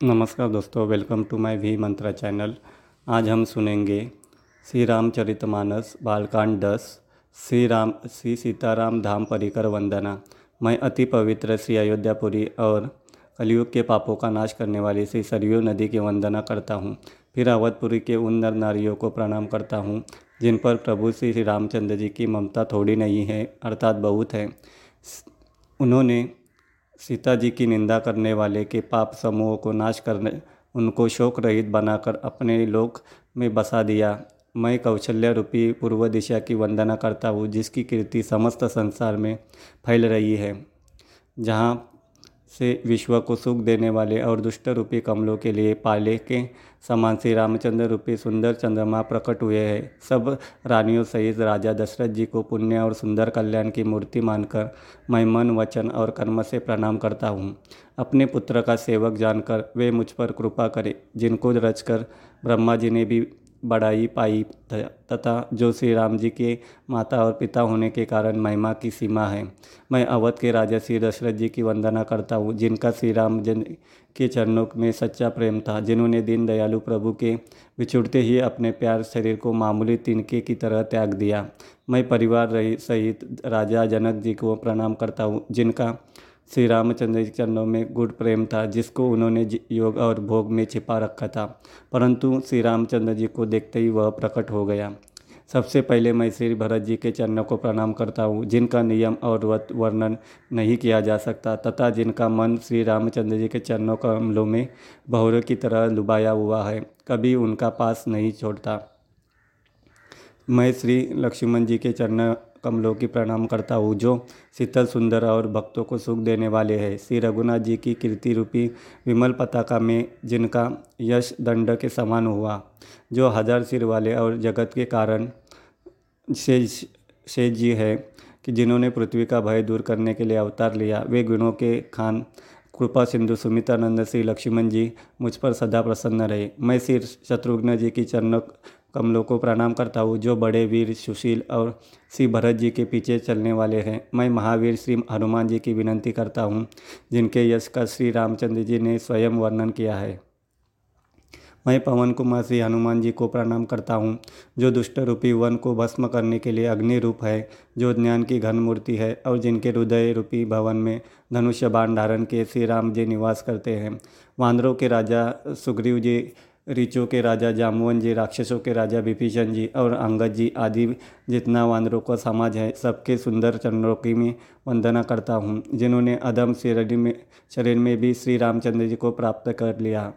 नमस्कार दोस्तों welcome to my V Mantra channel आज हम सुनेंगे श्री रामचरितमानस बालकांड दस, श्री राम, श्री सीताराम धाम परिकर वंदना। मैं अति पवित्र श्री अयोध्यापुरी और कलयुग के पापों का नाश करने वाली श्री सरयू नदी की वंदना करता हूँ। फिर अवधपुरी के उन नर नारियों को प्रणाम करता हूँ, जिन पर प्रभु श्री रामचंद्र जी की ममता थोड़ी नहीं है, अर्थात बहुत है। उन्होंने सीता जी की निंदा करने वाले के पाप समूह को नाश करने, उनको शोक रहित बनाकर अपने लोक में बसा दिया। मैं कौशल्य रूपी पूर्व दिशा की वंदना करता हूँ, जिसकी कीर्ति समस्त संसार में फैल रही है, जहाँ से विश्व को सुख देने वाले और दुष्ट रूपी कमलों के लिए पाले के समान श्री रामचंद्र रूपी सुंदर चंद्रमा प्रकट हुए हैं। सब रानियों सहित राजा दशरथ जी को पुण्य और सुंदर कल्याण की मूर्ति मानकर मैं मन, वचन और कर्म से प्रणाम करता हूँ। अपने पुत्र का सेवक जानकर वे मुझ पर कृपा करें, जिनको रचकर ब्रह्मा जी ने भी बढ़ाई, पाई तथा जो श्री राम जी के माता और पिता होने के कारण महिमा की सीमा है। मैं अवध के राजा श्री दशरथ जी की वंदना करता हूँ, जिनका श्री राम जन के चरणों में सच्चा प्रेम था, जिन्होंने दीन दयालु प्रभु के बिछुड़ते ही अपने प्यार शरीर को मामूली तिनके की तरह त्याग दिया। मैं परिवार रही सहित राजा जनक जी को प्रणाम करता हूँ, जिनका श्री रामचंद्र जी चरणों में गुड़ प्रेम था, जिसको उन्होंने योग और भोग में छिपा रखा था। परंतु श्री रामचंद्र जी को देखते ही वह प्रकट हो गया। सबसे पहले मैं श्री भरत जी के चरणों को प्रणाम करता हूँ, जिनका नियम और वर्णन नहीं किया जा सकता, तथा जिनका मन श्री रामचंद्र जी के चरणों कमलों में बहुरे की तरह लुभाया हुआ है, कभी उनका पास नहीं छोड़ता। मैं श्री लक्ष्मण जी के चरण कमलों की प्रणाम करता हूँ, जो शीतल, सुंदर और भक्तों को सुख देने वाले हैं। श्री रघुनाथ जी की कीर्ति रूपी विमल पताका में जिनका यश दंड के समान हुआ, जो हज़ार सिर वाले और जगत के कारण शेष शेष जी है कि जिन्होंने पृथ्वी का भय दूर करने के लिए अवतार लिया। वे गुणों के खान कृपा सिंधु सुमितानंद श्री लक्ष्मण जी, मुझ पर सदा प्रसन्न रहे। मैं श्री शत्रुघ्न जी की चरण कमलों को प्रणाम करता हूँ, जो बड़े वीर सुशील और श्री भरत जी के पीछे चलने वाले हैं। मैं महावीर श्री हनुमान जी की विनंती करता हूँ, जिनके यश का श्री रामचंद्र जी ने स्वयं वर्णन किया है। मैं पवन कुमार श्री हनुमान जी को प्रणाम करता हूँ, जो दुष्ट रूपी वन को भस्म करने के लिए अग्नि रूप है, जो ज्ञान की घन मूर्ति है और जिनके हृदय रूपी भवन में धनुष्य बाण धारण के श्री राम जी निवास करते हैं। वानरों के राजा सुग्रीव जी, ऋचों के राजा जामुवन जी, राक्षसों के राजा विभीषण जी और अंगद जी आदि जितना वानरों का समाज है, सबके सुंदर चरणों की मैं वंदना करता हूँ, जिन्होंने अदम शरीर में शरीर में भी श्री रामचंद्र जी को प्राप्त कर लिया।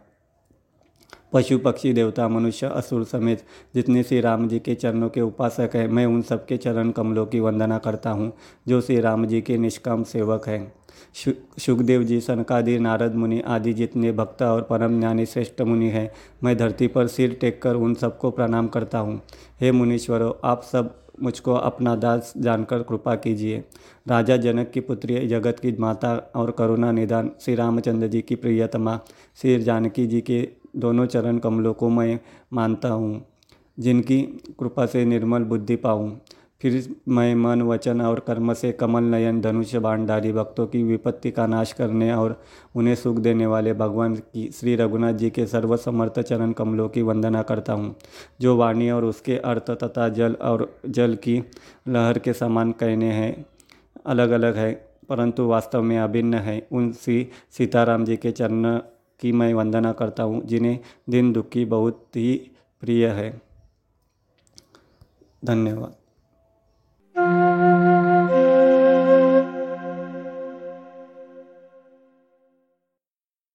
पशु पक्षी देवता, मनुष्य, असुर समेत जितने श्री राम जी के चरणों के उपासक हैं, मैं उन सबके चरण कमलों की वंदना करता हूँ, जो श्री राम जी के निष्काम सेवक हैं। सुखदेव जी, सनकादि, नारद मुनि आदि जितने भक्त और परम ज्ञानी श्रेष्ठ मुनि हैं, मैं धरती पर सिर टेक कर उन सबको प्रणाम करता हूँ। हे मुनीश्वरों, आप सब मुझको अपना दास जानकर कृपा कीजिए। राजा जनक की पुत्री, जगत की माता और करुणा निदान श्री रामचंद्र जी की प्रियतमा, श्री जानकी जी के दोनों चरण कमलों को मैं मानता हूँ, जिनकी कृपा से निर्मल बुद्धि पाऊँ। फिर मैं मन, वचन और कर्म से कमल, नयन धनुष्य बाणधारी भक्तों की विपत्ति का नाश करने और उन्हें सुख देने वाले भगवान की श्री रघुनाथ जी के सर्वसमर्थ चरण कमलों की वंदना करता हूँ, जो वाणी और उसके अर्थ तथा जल और जल की लहर के समान कहने हैं अलग अलग है, परंतु वास्तव में अभिन्न है। उन श्री सीताराम जी के चरण की मैं वंदना करता हूँ जिन्हें दिन दुखी बहुत ही प्रिय है। धन्यवाद।